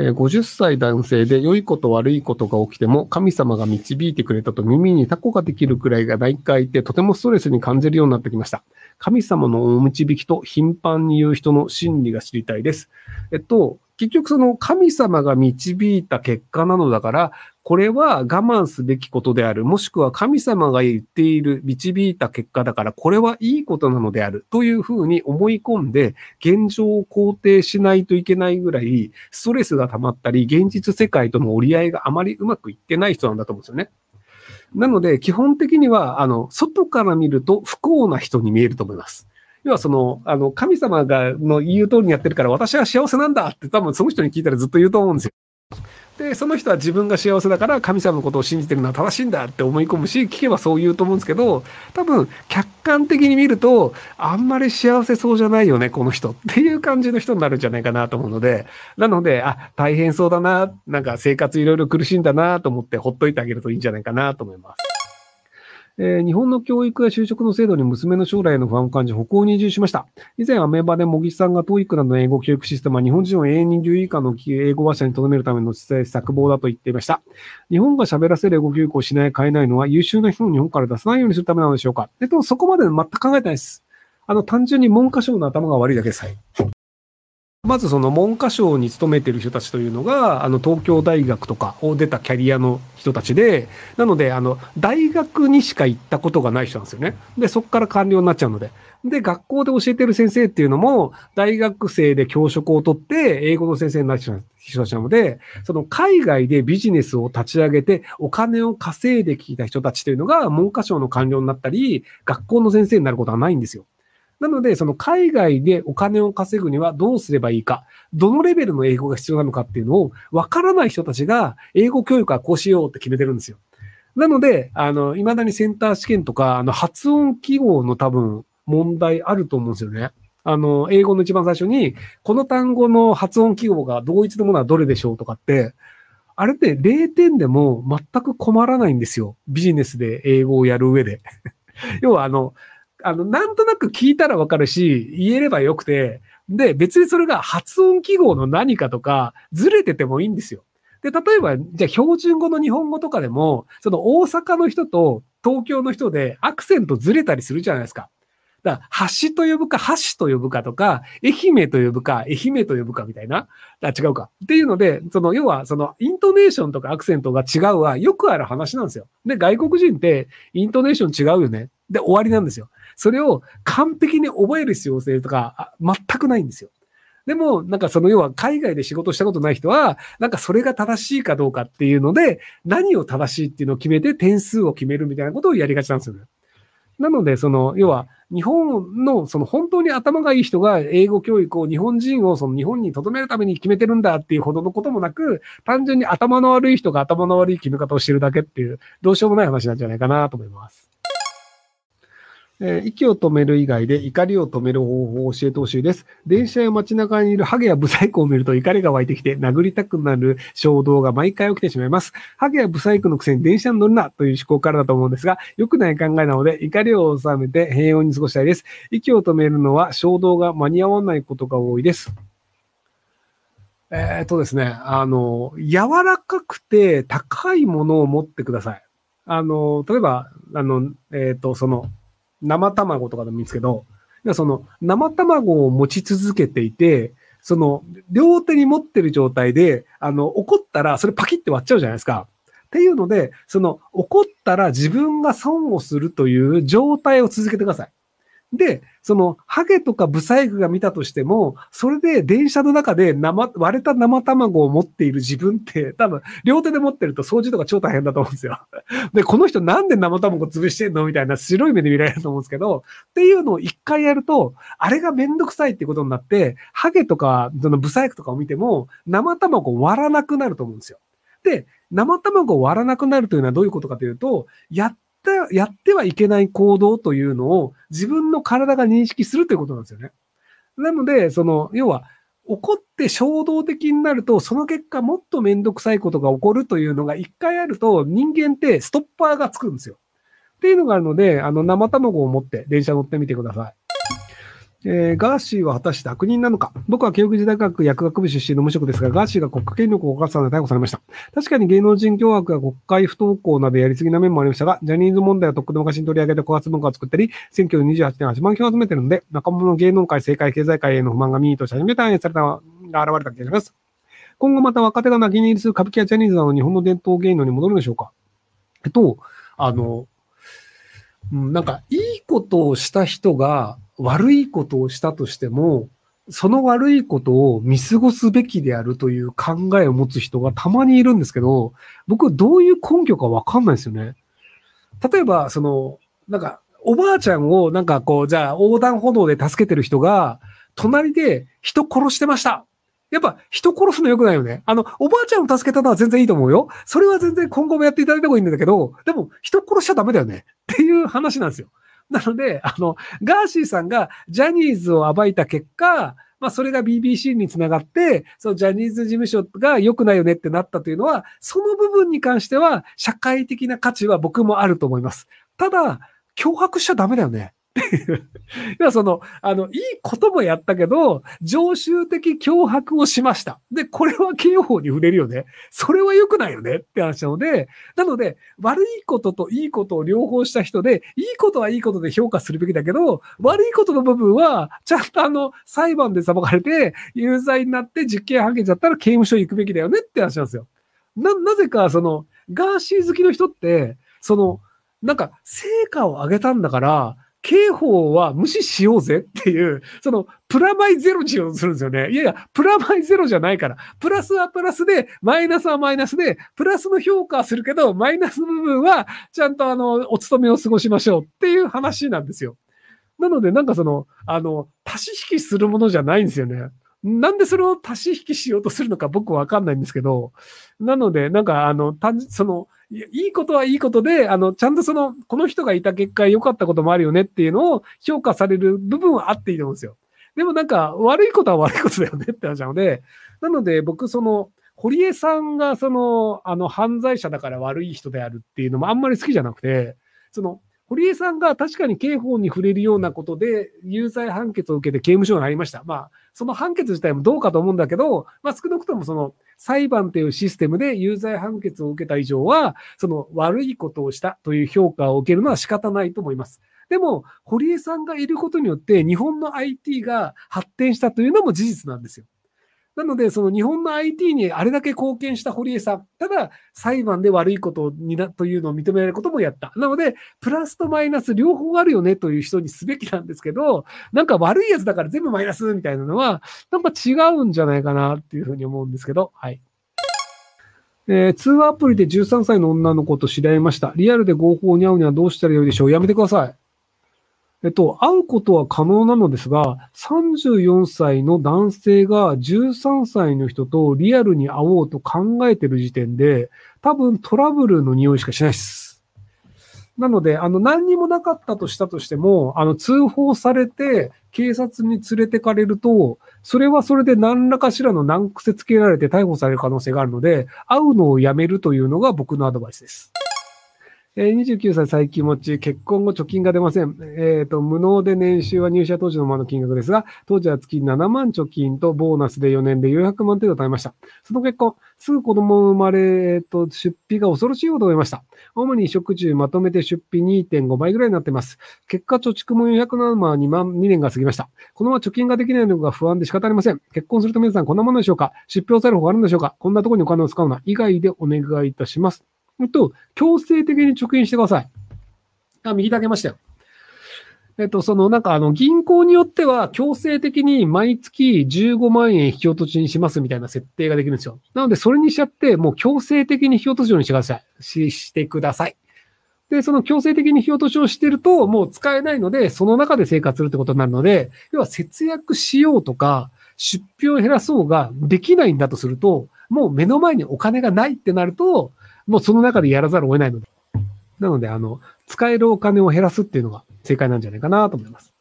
え50歳男性で良いこと悪いことが起きても神様が導いてくれたと耳にタコができるくらいが毎回いてとてもストレスに感じるようになってきました。神様のお導きと頻繁に言う人の心理が知りたいです。えっと、結局その神様が導いた結果なのだから、これは我慢すべきことである。もしくは神様が言っている、導いた結果だから、これはいいことなのである。というふうに思い込んで、現状を肯定しないといけないぐらい、ストレスが溜まったり、現実世界との折り合いがあまりうまくいってない人なんだと思うんですよね。なので、基本的には、あの、外から見ると不幸な人に見えると思います。要はその、あの、神様が、の言う通りにやってるから、私は幸せなんだって多分その人に聞いたらずっと言うと思うんですよ。で、その人は自分が幸せだから神様のことを信じてるのは正しいんだって思い込むし、聞けばそう言うと思うんですけど、多分客観的に見ると、あんまり幸せそうじゃないよね、この人っていう感じの人になるんじゃないかなと思うので、なので、あ、大変そうだな、なんか生活いろいろ苦しいんだなと思ってほっといてあげるといいんじゃないかなと思います。えー日本の教育や就職の制度に娘の将来への不安を感じ、北欧に移住しました。以前、アメーバで茂木さんが TOEIC などの英語教育システムは日本人を永遠に10位以下の英語話者に留めるための策謀だと言っていました。日本が喋らせる英語教育をしない、変えないのは優秀な人を日本から出さないようにするためなのでしょうかえっと、そこまで全く考えてないです。あの、単純に文科省の頭が悪いだけです。はい。まずその文科省に勤めてる人たちというのが、あの東京大学とかを出たキャリアの人たちで、なので、あの、大学にしか行ったことがない人なんですよね。で、そこから官僚になっちゃうので。で、学校で教えてる先生っていうのも、大学生で教職を取って、英語の先生になっちゃう人たちなので、その海外でビジネスを立ち上げて、お金を稼いできた人たちというのが、文科省の官僚になったり、学校の先生になることはないんですよ。なので、その海外でお金を稼ぐにはどうすればいいか、どのレベルの英語が必要なのかっていうのを分からない人たちが英語教育はこうしようって決めてるんですよ。なので、あの、未だにセンター試験とか、あの、発音記号の多分問題あると思うんですよね。あの、英語の一番最初に、この単語の発音記号が同一のものはどれでしょうとかって、あれって0点でも全く困らないんですよ。ビジネスで英語をやる上で。要はあの、あの、なんとなく聞いたらわかるし、言えればよくて、で、別にそれが発音記号の何かとか、ずれててもいいんですよ。で、例えば、じゃあ標準語の日本語とかでも、その大阪の人と東京の人でアクセントずれたりするじゃないですか。だから、橋と呼ぶか、橋と呼ぶかとか、愛媛と呼ぶか、愛媛と呼ぶかみたいな。あ、違うか。っていうので、その、要は、その、イントネーションとかアクセントが違うは、よくある話なんですよ。で、外国人って、イントネーション違うよね。で、終わりなんですよ。それを完璧に覚える必要性とか、全くないんですよ。でも、なんかその要は海外で仕事したことない人は、なんかそれが正しいかどうかっていうので、何を正しいっていうのを決めて点数を決めるみたいなことをやりがちなんですよね。なので、その、要は、日本の、その本当に頭がいい人が英語教育を日本人をその日本に留めるために決めてるんだっていうほどのこともなく、単純に頭の悪い人が頭の悪い決め方をしてるだけっていう、どうしようもない話なんじゃないかなと思います。えー息を止める以外で怒りを止める方法を教えてほしいです。電車や街中にいるハゲやブサイクを見ると怒りが湧いてきて殴りたくなる衝動が毎回起きてしまいます。ハゲやブサイクのくせに電車に乗るなという思考からだと思うんですが、良くない考えなので怒りを収めて平穏に過ごしたいです。息を止めるのは衝動が間に合わないことが多いです。えーっとですね、あの、柔らかくて高いものを持ってください。あの、例えば、あの、えーっと、その、生卵とかでもいいんですけど、その生卵を持ち続けていて、その両手に持ってる状態で、あの、怒ったらそれパキって割っちゃうじゃないですか。っていうので、その怒ったら自分が損をするという状態を続けてください。で、その、ハゲとかブサイクが見たとしても、それで電車の中で生、割れた生卵を持っている自分って、多分、両手で持ってると掃除とか超大変だと思うんですよ。で、この人なんで生卵潰してんの？みたいな白い目で見られると思うんですけど、っていうのを一回やると、あれがめんどくさいってことになって、ハゲとか、そのブサイクとかを見ても、生卵割らなくなると思うんですよ。で、生卵割らなくなるというのはどういうことかというと、やっ、やってはいけない行動というのを自分の体が認識するということなんですよね。なので、その、要は、怒って衝動的になると、その結果もっとめんどくさいことが起こるというのが一回あると、人間ってストッパーがつくんですよ。っていうのがあるので、あの、生卵を持って電車乗ってみてください。えーガーシーは果たして悪人なのか？僕は慶應義大学薬学部出身の無職ですが、ガーシーが国家権力を動かすので逮捕されました。確かに芸能人脅迫や国会不登校などやりすぎな面もありましたが、ジャニーズ問題をとっくの昔に取り上げて告発文化を作ったり、1928年8万票を集めてるので、若者の芸能界、政界、経済界への不満が民意として初めて反映されたが現れた気がします。今後また若手が泣き寝入りする歌舞伎やジャニーズなど日本の伝統芸能に戻るでしょうか？えっと、あの、うんなんか、いいことをした人が悪いことをしたとしても、その悪いことを見過ごすべきであるという考えを持つ人がたまにいるんですけど、僕どういう根拠かわかんないですよね。例えば、その、なんか、おばあちゃんをなんかこう、じゃあ横断歩道で助けてる人が、隣で人殺してました。やっぱ人殺すの良くないよね。あの、おばあちゃんを助けたのは全然いいと思うよ。それは全然今後もやっていただいた方がいいんだけど、でも人殺しちゃダメだよね。っていう話なんですよ。なので、あの、ガーシーさんがジャニーズを暴いた結果、まあ、それが BBC につながって、そのジャニーズ事務所が良くないよねってなったというのは、その部分に関しては、社会的な価値は僕もあると思います。ただ、脅迫しちゃダメだよね。っていう。いや、その、あの、いいこともやったけど、常習的脅迫をしました。で、これは刑法に触れるよね。それは良くないよねって話なので、なので、悪いことといいことを両方した人で、いいことはいいことで評価するべきだけど、悪いことの部分は、ちゃんとあの、裁判で裁かれて、有罪になって実刑判決だったら刑務所行くべきだよねって話なんですよ。な、なぜか、その、ガーシー好きの人って、その、なんか、成果を上げたんだから、刑法は無視しようぜっていう、その、プラマイゼロにしようとするんですよね。いやいや、プラマイゼロじゃないから。プラスはプラスで、マイナスはマイナスで、プラスの評価はするけど、マイナスの部分は、ちゃんとあの、お勤めを過ごしましょうっていう話なんですよ。なので、なんかその、あの、足し引きするものじゃないんですよね。なんでそれを足し引きしようとするのか僕わかんないんですけど、なので、なんかあの、単純その、いいことはいいことで、あの、ちゃんとその、この人がいた結果良かったこともあるよねっていうのを評価される部分はあっていいと思うんですよ。でもなんか、悪いことは悪いことだよねって話なので、なので僕、その、堀江さんがその、あの、犯罪者だから悪い人であるっていうのもあんまり好きじゃなくて、その、堀江さんが確かに刑法に触れるようなことで、有罪判決を受けて刑務所に入りました。まあ、その判決自体もどうかと思うんだけど、まあ少なくともその裁判というシステムで有罪判決を受けた以上は、その悪いことをしたという評価を受けるのは仕方ないと思います。でも、堀江さんがいることによって日本の IT が発展したというのも事実なんですよ。なので、その日本の IT にあれだけ貢献した堀江さん、ただ裁判で悪いことになというのを認められることもやった。なので、プラスとマイナス両方あるよねという人にすべきなんですけど、なんか悪いやつだから全部マイナスみたいなのは、なんか違うんじゃないかなっていうふうに思うんですけど、はい。えー通話アプリで13歳の女の子と知り合いました。リアルで合法に会うにはどうしたらよいでしょうやめてください。えっと、会うことは可能なのですが、34歳の男性が13歳の人とリアルに会おうと考えてる時点で、多分トラブルの匂いしかしないです。なので、あの、何にもなかったとしたとしても、あの、通報されて、警察に連れてかれると、それはそれで何らかしらの難癖つけられて逮捕される可能性があるので、会うのをやめるというのが僕のアドバイスです。えー29歳最近持ち、結婚後貯金が出ません。えっ、と、無能で年収は入社当時のままの金額ですが、当時は月7万貯金とボーナスで4年で400万程度貯めました。その結婚、すぐ子供生まれ、えーと、出費が恐ろしいほど増えました。主に食住まとめて出費2.5倍ぐらいになっています。結果、貯蓄も400万2万2年が過ぎました。このまま貯金ができないのが不安で仕方ありません。結婚すると皆さんこんなものでしょうか？出費を抑える方があるんでしょうか？こんなところにお金を使うな以外でお願いいたします。えっと、強制的に貯金してください。あ、右だけましたよ。えっと、その、なんか、あの、銀行によっては、強制的に毎月15万円引き落としにしますみたいな設定ができるんですよ。なので、それにしちゃって、もう強制的に引き落とすようにしてください。し、してください。で、その強制的に引き落としをしてると、もう使えないので、その中で生活するってことになるので、要は節約しようとか、出費を減らそうができないんだとすると、もう目の前にお金がないってなると、もうその中でやらざるを得ないので。なので、あの、使えるお金を減らすっていうのが正解なんじゃないかなと思います。